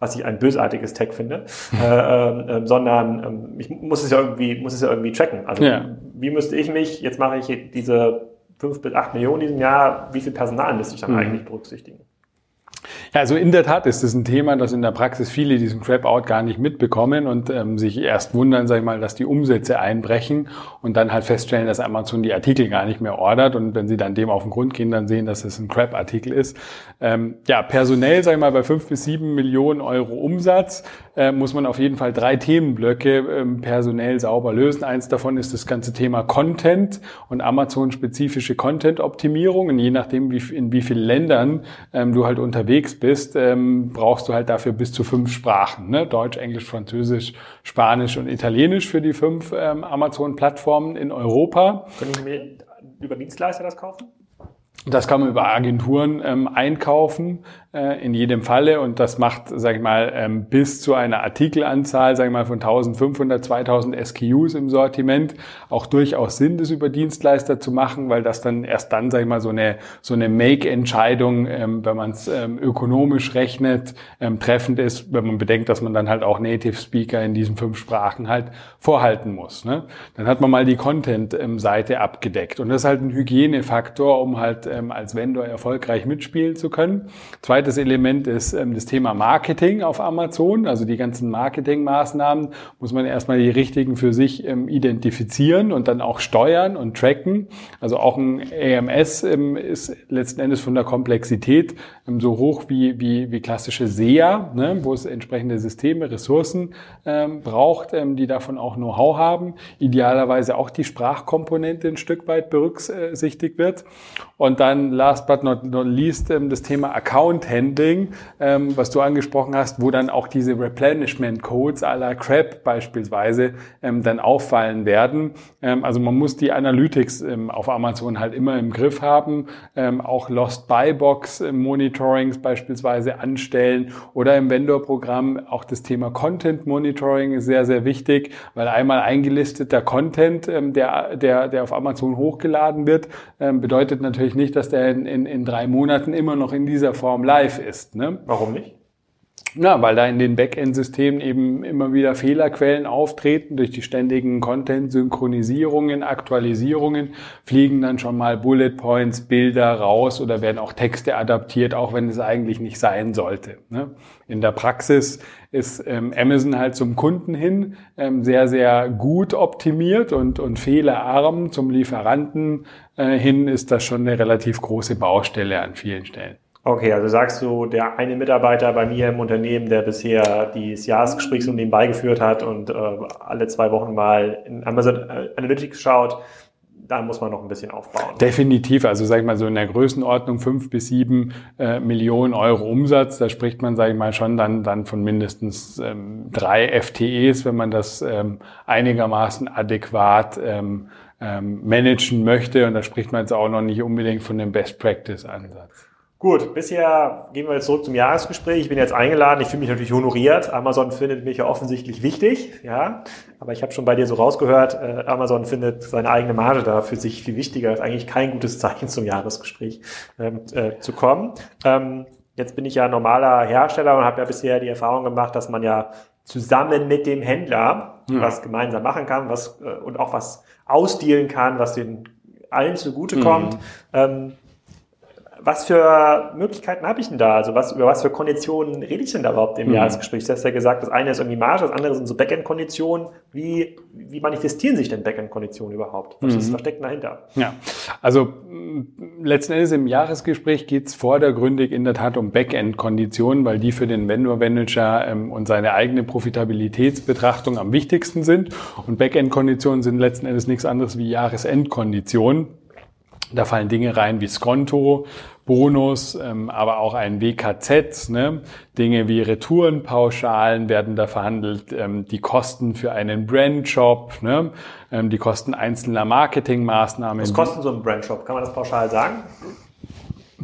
was ich ein bösartiges Tag finde, äh, äh, sondern ähm, ich muss es ja irgendwie, muss es ja irgendwie tracken. Also ja. wie müsste ich mich, jetzt mache ich diese fünf bis acht Millionen in diesem Jahr, wie viel Personal müsste ich dann mhm. eigentlich berücksichtigen? Ja, also in der Tat ist es ein Thema, das in der Praxis viele diesen Crap-Out gar nicht mitbekommen und ähm, sich erst wundern, sag ich mal, dass die Umsätze einbrechen und dann halt feststellen, dass Amazon die Artikel gar nicht mehr ordert und wenn sie dann dem auf den Grund gehen, dann sehen, dass es ein Crap-Artikel ist. Ähm, ja, personell, sag ich mal, bei fünf bis sieben Millionen Euro Umsatz äh, muss man auf jeden Fall drei Themenblöcke ähm, personell sauber lösen. Eins davon ist das ganze Thema Content und Amazon-spezifische Content-Optimierung. Und je nachdem, wie, in wie vielen Ländern ähm, du halt unterwegs bist, ähm, brauchst du halt dafür bis zu fünf Sprachen. Ne? Deutsch, Englisch, Französisch, Spanisch und Italienisch für die fünf ähm, Amazon-Plattformen in Europa. Können ich mir über Dienstleister das kaufen? Das kann man über Agenturen ähm, einkaufen in jedem Falle und das macht, sage ich mal, ähm, bis zu einer Artikelanzahl, sage ich mal, von 1500, 2000 SKUs im Sortiment auch durchaus Sinn, das über Dienstleister zu machen, weil das dann erst dann, sage ich mal, so eine so eine Make-Entscheidung, ähm, wenn man es ähm, ökonomisch rechnet, treffend ist, wenn man bedenkt, dass man dann halt auch Native Speaker in diesen fünf Sprachen halt vorhalten muss. Ne? Dann hat man mal die Content-Seite abgedeckt und das ist halt ein Hygienefaktor, um halt als Vendor erfolgreich mitspielen zu können. Zweites Element ist ähm, das Thema Marketing auf Amazon. Also die ganzen Marketingmaßnahmen muss man erstmal die richtigen für sich ähm, identifizieren und dann auch steuern und tracken. Also auch ein AMS ähm, ist letzten Endes von der Komplexität ähm, so hoch wie, wie, wie klassische SEA, ne, wo es entsprechende Systeme, Ressourcen ähm, braucht, ähm, die davon auch Know-how haben. Idealerweise auch die Sprachkomponente ein Stück weit berücksichtigt wird. Und dann last but not, least das Thema Account Handling, ähm, was du angesprochen hast, wo dann auch diese Replenishment Codes à la CRAP beispielsweise ähm, dann auffallen werden. Ähm, also man muss die Analytics ähm, auf Amazon halt immer im Griff haben, ähm, auch Lost Buy Box Monitorings beispielsweise anstellen oder im Vendor-Programm auch das Thema Content Monitoring ist sehr, sehr wichtig, weil einmal eingelisteter Content, der, der, der auf Amazon hochgeladen wird, bedeutet natürlich nicht, nicht, dass der in, in, in drei Monaten immer noch in dieser Form live ist. Ne? Warum nicht? Na, weil da in den Backend-Systemen eben immer wieder Fehlerquellen auftreten. Durch die ständigen Content-Synchronisierungen, Aktualisierungen fliegen dann schon mal Bullet Points, Bilder raus oder werden auch Texte adaptiert, auch wenn es eigentlich nicht sein sollte. Ne? In der Praxis ist ähm, Amazon halt zum Kunden hin ähm, sehr, sehr gut optimiert und, und fehlerarm. Zum Lieferanten äh, hin ist das schon eine relativ große Baustelle an vielen Stellen. Okay, also sagst du, der eine Mitarbeiter bei mir im Unternehmen, der bisher dieses Jahresgespräch so nebenbei geführt hat und äh, alle zwei Wochen mal in Amazon äh, Analytics schaut, da muss man noch ein bisschen aufbauen. Definitiv. Also sage ich mal so in der Größenordnung fünf bis sieben äh, Millionen Euro Umsatz. Da spricht man, sage ich mal, schon dann, dann von mindestens ähm, drei FTEs, wenn man das ähm, einigermaßen adäquat ähm, ähm, managen möchte. Und da spricht man jetzt auch noch nicht unbedingt von dem Best Practice Ansatz. Gut, bisher gehen wir jetzt zurück zum Jahresgespräch. Ich bin jetzt eingeladen. Ich fühle mich natürlich honoriert. Amazon findet mich ja offensichtlich wichtig, ja. Aber ich habe schon bei dir so rausgehört, äh, Amazon findet seine eigene Marge da für sich viel wichtiger. Ist eigentlich kein gutes Zeichen zum Jahresgespräch ähm, äh, zu kommen. Ähm, jetzt bin ich ja normaler Hersteller und habe ja bisher die Erfahrung gemacht, dass man ja zusammen mit dem Händler ja. was gemeinsam machen kann, was äh, und auch was ausdealen kann, was den allen zugutekommt. Mhm. Ähm, was für Möglichkeiten habe ich denn da? Also was, über was für Konditionen rede ich denn da überhaupt im mhm. Jahresgespräch? Du hast ja gesagt, das eine ist irgendwie Marge, das andere sind so Backend-Konditionen. Wie, wie manifestieren sich denn Backend-Konditionen überhaupt? Was, mhm. ist, was steckt dahinter? Ja, also letzten Endes im Jahresgespräch geht es vordergründig in der Tat um Backend-Konditionen, weil die für den Vendor-Manager ähm, und seine eigene Profitabilitätsbetrachtung am wichtigsten sind. Und Backend-Konditionen sind letzten Endes nichts anderes wie Jahresendkonditionen. Da fallen Dinge rein wie Skonto, Bonus, ähm, aber auch ein WKZ. Ne? Dinge wie Retourenpauschalen werden da verhandelt, ähm, die Kosten für einen Brandshop, ne? ähm, die Kosten einzelner Marketingmaßnahmen. Was kostet so ein Brandshop? Kann man das pauschal sagen?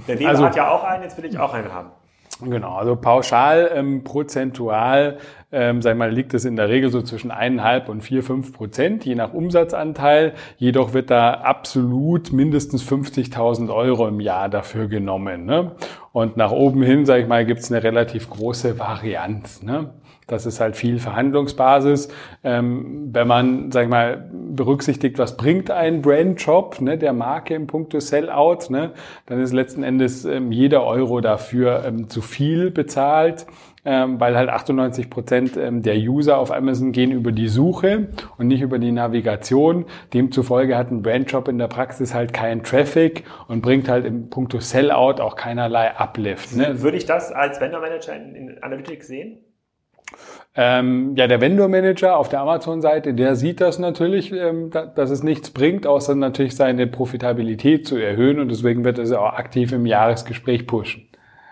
Der Weber also, hat ja auch einen, jetzt will ich auch einen haben. Genau, also pauschal ähm, prozentual, ähm, sag ich mal, liegt es in der Regel so zwischen eineinhalb und vier, fünf Prozent, je nach Umsatzanteil. Jedoch wird da absolut mindestens 50.000 Euro im Jahr dafür genommen. Ne? Und nach oben hin, sag ich mal, gibt es eine relativ große Varianz. Ne? Das ist halt viel Verhandlungsbasis. Ähm, wenn man, sag ich mal, berücksichtigt, was bringt ein Brandjob ne, der Marke im Punkto Sellout, ne, dann ist letzten Endes ähm, jeder Euro dafür ähm, zu viel bezahlt, ähm, weil halt 98 Prozent ähm, der User auf Amazon gehen über die Suche und nicht über die Navigation. Demzufolge hat ein Brandjob in der Praxis halt keinen Traffic und bringt halt im Punkto Sellout auch keinerlei Uplift. Ne? Würde ich das als Vendor Manager in, in Analytics sehen? Ähm, ja, der Vendor-Manager auf der Amazon-Seite, der sieht das natürlich, ähm, da, dass es nichts bringt, außer natürlich seine Profitabilität zu erhöhen und deswegen wird er sie auch aktiv im Jahresgespräch pushen.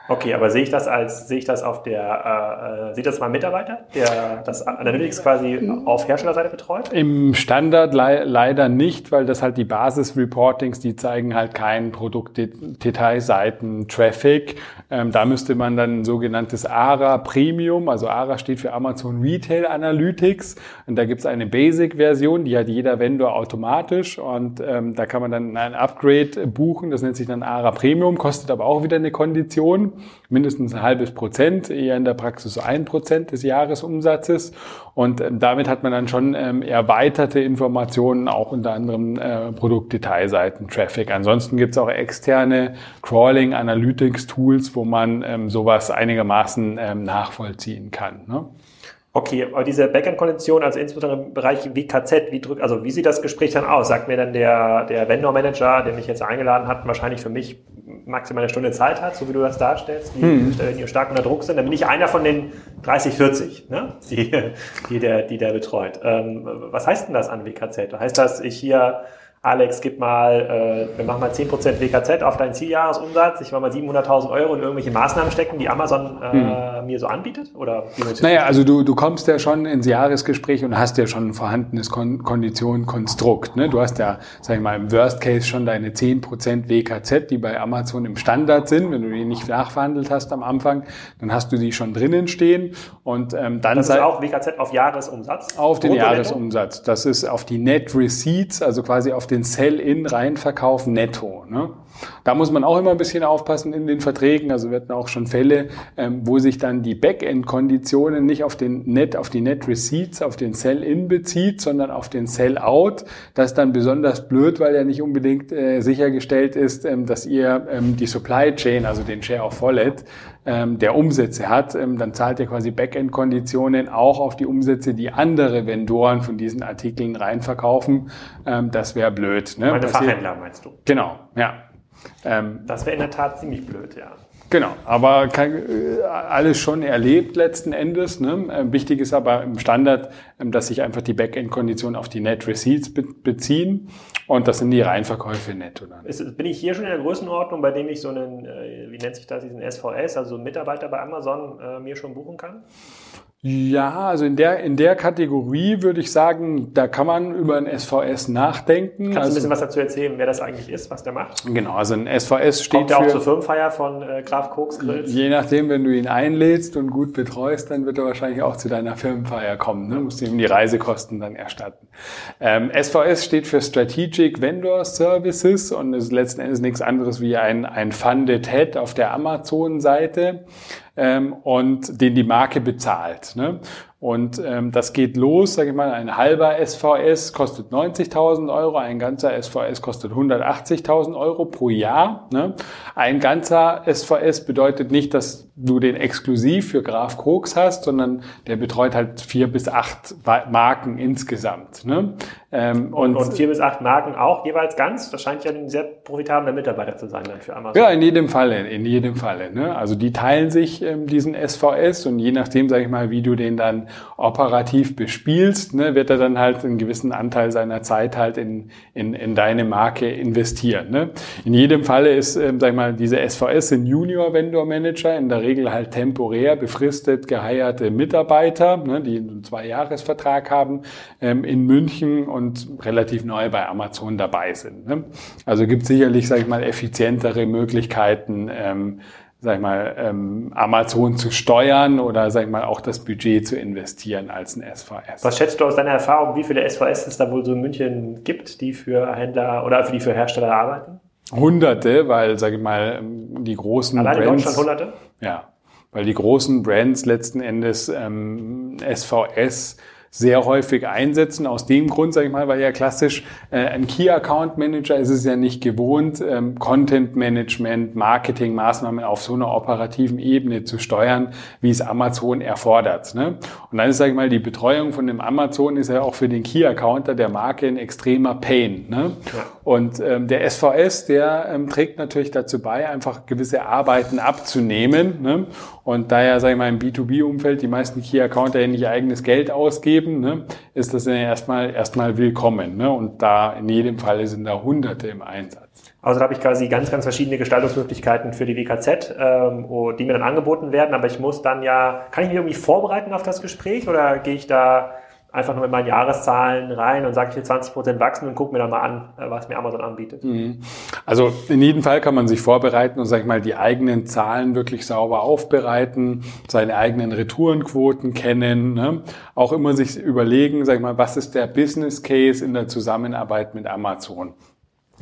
Okay, aber sehe ich das als, sehe ich das auf der, äh, sieht das mal Mitarbeiter, der das Analytics quasi auf Herstellerseite betreut? Im Standard le leider nicht, weil das halt die Basis-Reportings, die zeigen halt keinen Produktdetailseiten Traffic. Ähm, da müsste man dann ein sogenanntes ARA Premium, also ARA steht für Amazon Retail Analytics. Und da gibt's eine Basic-Version, die hat jeder Vendor automatisch und ähm, da kann man dann ein Upgrade buchen, das nennt sich dann ARA Premium, kostet aber auch wieder eine Kondition mindestens ein halbes Prozent, eher in der Praxis ein Prozent des Jahresumsatzes. Und ähm, damit hat man dann schon ähm, erweiterte Informationen, auch unter anderem äh, Produktdetailseiten, Traffic. Ansonsten gibt es auch externe Crawling Analytics Tools, wo man ähm, sowas einigermaßen nachvollziehen kann. Ne? Okay, aber diese Backend-Kondition, also insbesondere im Bereich WKZ, wie drück, also wie sieht das Gespräch dann aus? Sagt mir dann der, der Vendor-Manager, der mich jetzt eingeladen hat, wahrscheinlich für mich maximal eine Stunde Zeit hat, so wie du das darstellst, die, hm. die stark unter Druck sind, dann bin ich einer von den 30, 40, ne? die, die, der, die der betreut. Ähm, was heißt denn das an WKZ? Heißt das, ich hier Alex, gib mal, äh, wir machen mal 10% WKZ auf deinen Zieljahresumsatz, ich will mal 700.000 Euro in irgendwelche Maßnahmen stecken, die Amazon äh, hm. mir so anbietet? Oder naja, also du, du kommst ja schon ins Jahresgespräch und hast ja schon ein vorhandenes Kon Konditionenkonstrukt. Ne? Du hast ja, sag ich mal, im Worst Case schon deine 10% WKZ, die bei Amazon im Standard sind. Wenn du die nicht nachverhandelt hast am Anfang, dann hast du die schon drinnen stehen. Und ähm, dann das ist auch WKZ auf Jahresumsatz? Auf den Jahresumsatz. Das ist auf die Net Receipts, also quasi auf den den Sell-in-Reinverkauf netto. Ne? Da muss man auch immer ein bisschen aufpassen in den Verträgen. Also wir hatten auch schon Fälle, ähm, wo sich dann die Backend-Konditionen nicht auf den Net, auf die Net Receipts, auf den Sell-in bezieht, sondern auf den Sell-out. Das ist dann besonders blöd, weil ja nicht unbedingt äh, sichergestellt ist, ähm, dass ihr ähm, die Supply Chain, also den Share of Wallet, der Umsätze hat, dann zahlt ihr quasi Backend-Konditionen auch auf die Umsätze, die andere Vendoren von diesen Artikeln reinverkaufen. Das wäre blöd. Ne? Meine Fachhändler meinst du? Genau, ja. Ähm, das wäre in der Tat ziemlich blöd, ja. Genau, aber kann, äh, alles schon erlebt letzten Endes. Ne? Äh, wichtig ist aber im Standard, ähm, dass sich einfach die Backend-Konditionen auf die Net Receipts be beziehen und das sind die Reinverkäufe netto dann. Ist, bin ich hier schon in der Größenordnung, bei dem ich so einen, äh, wie nennt sich das, diesen SVS, also Mitarbeiter bei Amazon, äh, mir schon buchen kann? Ja, also in der, in der Kategorie würde ich sagen, da kann man über ein SVS nachdenken. Kannst du also, ein bisschen was dazu erzählen, wer das eigentlich ist, was der macht? Genau, also ein SVS steht Kommt der auch zur Firmenfeier von äh, Graf Koks Grills? Je nachdem, wenn du ihn einlädst und gut betreust, dann wird er wahrscheinlich auch zu deiner Firmenfeier kommen. Ne? Musst du ihm die Reisekosten dann erstatten. Ähm, SVS steht für Strategic Vendor Services und ist letzten Endes nichts anderes wie ein, ein Funded Head auf der Amazon-Seite ähm, und den die Marke bezahlt. Ne? Und ähm, das geht los, sage ich mal, ein halber SVS kostet 90.000 Euro, ein ganzer SVS kostet 180.000 Euro pro Jahr. Ne? Ein ganzer SVS bedeutet nicht, dass du den exklusiv für Graf Koks hast, sondern der betreut halt vier bis acht Marken insgesamt. Ne? Ähm, und, und, vier bis acht Marken auch jeweils ganz? Das scheint ja ein sehr profitabler Mitarbeiter zu sein dann für Amazon. Ja, in jedem Falle, in jedem Falle. Ne? Also die teilen sich ähm, diesen SVS und je nachdem, sage ich mal, wie du den dann operativ bespielst, ne, wird er dann halt einen gewissen Anteil seiner Zeit halt in, in, in deine Marke investieren. Ne? In jedem Falle ist, ähm, sag ich mal, diese SVS sind Junior Vendor Manager, in der Regel halt temporär befristet geheierte Mitarbeiter, ne, die einen Zwei-Jahres-Vertrag haben, ähm, in München und relativ neu bei Amazon dabei sind. Ne? Also gibt sicherlich, sag ich mal, effizientere Möglichkeiten, ähm, sag ich mal, ähm, Amazon zu steuern oder sag ich mal auch das Budget zu investieren als ein SVS. Was schätzt du aus deiner Erfahrung, wie viele SVS es da wohl so in München gibt, die für Händler oder für die für Hersteller arbeiten? Hunderte, weil sag ich mal die großen Allein Brands. In Deutschland Hunderte? Ja, weil die großen Brands letzten Endes ähm, SVS sehr häufig einsetzen. Aus dem Grund, sage ich mal, weil ja klassisch äh, ein Key Account Manager ist es ja nicht gewohnt, ähm, Content Management, Marketing Maßnahmen auf so einer operativen Ebene zu steuern, wie es Amazon erfordert. Ne? Und dann ist, sage ich mal, die Betreuung von dem Amazon ist ja auch für den Key Accounter der Marke ein extremer Pain. Ne? Ja. Und ähm, der SVS, der ähm, trägt natürlich dazu bei, einfach gewisse Arbeiten abzunehmen. Ne? Und da ja, sage ich mal, im B2B-Umfeld die meisten Key-Accounter ja nicht eigenes Geld ausgeben, ne, ist das ja erstmal, erstmal willkommen. Ne? Und da in jedem Fall sind da Hunderte im Einsatz. Also da habe ich quasi ganz, ganz verschiedene Gestaltungsmöglichkeiten für die WKZ, ähm, die mir dann angeboten werden. Aber ich muss dann ja, kann ich mich irgendwie vorbereiten auf das Gespräch oder gehe ich da einfach nur mit meinen Jahreszahlen rein und sage, ich will 20 Prozent wachsen und gucke mir dann mal an, äh, was mir Amazon anbietet. Mhm. Also in jedem Fall kann man sich vorbereiten und, sag ich mal, die eigenen Zahlen wirklich sauber aufbereiten, seine eigenen Retourenquoten kennen, ne? auch immer sich überlegen, sag ich mal, was ist der Business Case in der Zusammenarbeit mit Amazon?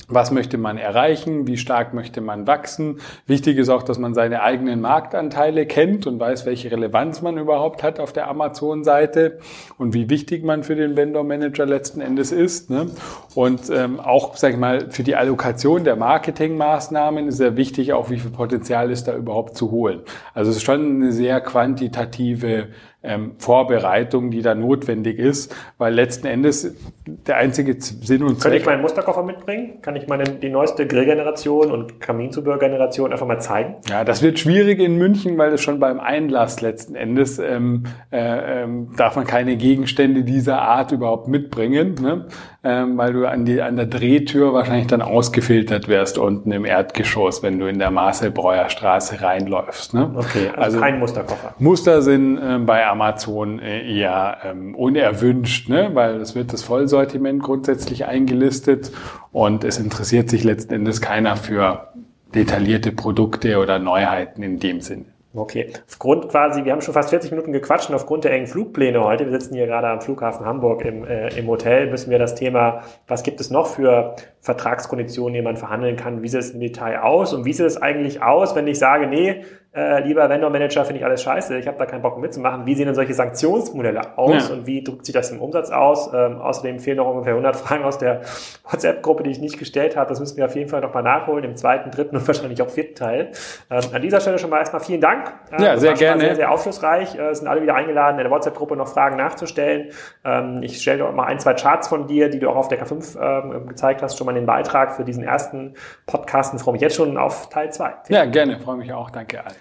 Was möchte man erreichen? Wie stark möchte man wachsen? Wichtig ist auch, dass man seine eigenen Marktanteile kennt und weiß, welche Relevanz man überhaupt hat auf der Amazon-Seite und wie wichtig man für den Vendor Manager letzten Endes ist. Ne? Und ähm, auch, sag ich mal, für die Allokation der Marketingmaßnahmen ist sehr wichtig, auch wie viel Potenzial ist da überhaupt zu holen. Also es ist schon eine sehr quantitative ähm, Vorbereitung, die da notwendig ist, weil letzten Endes der einzige Sinn und Zweck... Kann ich meinen Musterkoffer mitbringen? Kann ich meine, die neueste Grillgeneration und Kaminzubehörgeneration einfach mal zeigen? Ja, das wird schwierig in München, weil es schon beim Einlass letzten Endes ähm, äh, ähm, darf man keine Gegenstände dieser Art überhaupt mitbringen, ne? Ähm, weil du an, die, an der Drehtür wahrscheinlich dann ausgefiltert wärst unten im Erdgeschoss, wenn du in der Marcelbreuer Straße reinläufst. Ne? Okay, also, also kein Musterkoffer. Muster sind äh, bei Amazon äh, eher ähm, unerwünscht, ne? weil es wird das Vollsortiment grundsätzlich eingelistet und es interessiert sich letzten Endes keiner für detaillierte Produkte oder Neuheiten in dem Sinne. Okay. Aufgrund quasi, wir haben schon fast 40 Minuten gequatscht und aufgrund der engen Flugpläne heute, wir sitzen hier gerade am Flughafen Hamburg im, äh, im Hotel, müssen wir das Thema, was gibt es noch für Vertragskonditionen, die man verhandeln kann, wie sieht es im Detail aus und wie sieht es eigentlich aus, wenn ich sage, nee, äh, lieber Vendor-Manager, finde ich alles scheiße, ich habe da keinen Bock mitzumachen. Wie sehen denn solche Sanktionsmodelle aus ja. und wie drückt sich das im Umsatz aus? Ähm, außerdem fehlen noch ungefähr 100 Fragen aus der WhatsApp-Gruppe, die ich nicht gestellt habe. Das müssen wir auf jeden Fall nochmal nachholen im zweiten, dritten und wahrscheinlich auch vierten Teil. Ähm, an dieser Stelle schon mal erstmal vielen Dank. Äh, ja, sehr gerne. Sehr, sehr aufschlussreich. Äh, sind alle wieder eingeladen, in der WhatsApp-Gruppe noch Fragen nachzustellen. Ähm, ich stelle noch mal ein, zwei Charts von dir, die du auch auf der K5 ähm, gezeigt hast, schon mal den Beitrag für diesen ersten Podcast und freue mich jetzt schon auf Teil 2. Ja, gerne, freue mich auch. Danke, Al.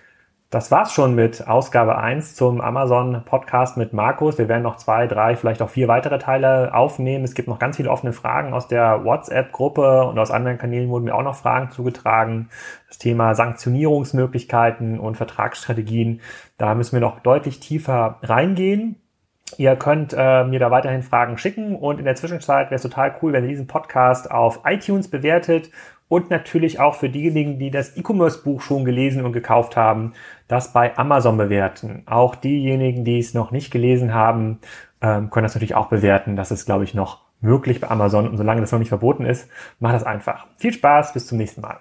Das war's schon mit Ausgabe 1 zum Amazon Podcast mit Markus. Wir werden noch zwei, drei, vielleicht auch vier weitere Teile aufnehmen. Es gibt noch ganz viele offene Fragen aus der WhatsApp-Gruppe und aus anderen Kanälen wurden mir auch noch Fragen zugetragen. Das Thema Sanktionierungsmöglichkeiten und Vertragsstrategien. Da müssen wir noch deutlich tiefer reingehen. Ihr könnt äh, mir da weiterhin Fragen schicken und in der Zwischenzeit wäre es total cool, wenn ihr diesen Podcast auf iTunes bewertet und natürlich auch für diejenigen, die das E-Commerce-Buch schon gelesen und gekauft haben, das bei Amazon bewerten. Auch diejenigen, die es noch nicht gelesen haben, ähm, können das natürlich auch bewerten. Das ist, glaube ich, noch möglich bei Amazon. Und solange das noch nicht verboten ist, macht das einfach. Viel Spaß, bis zum nächsten Mal.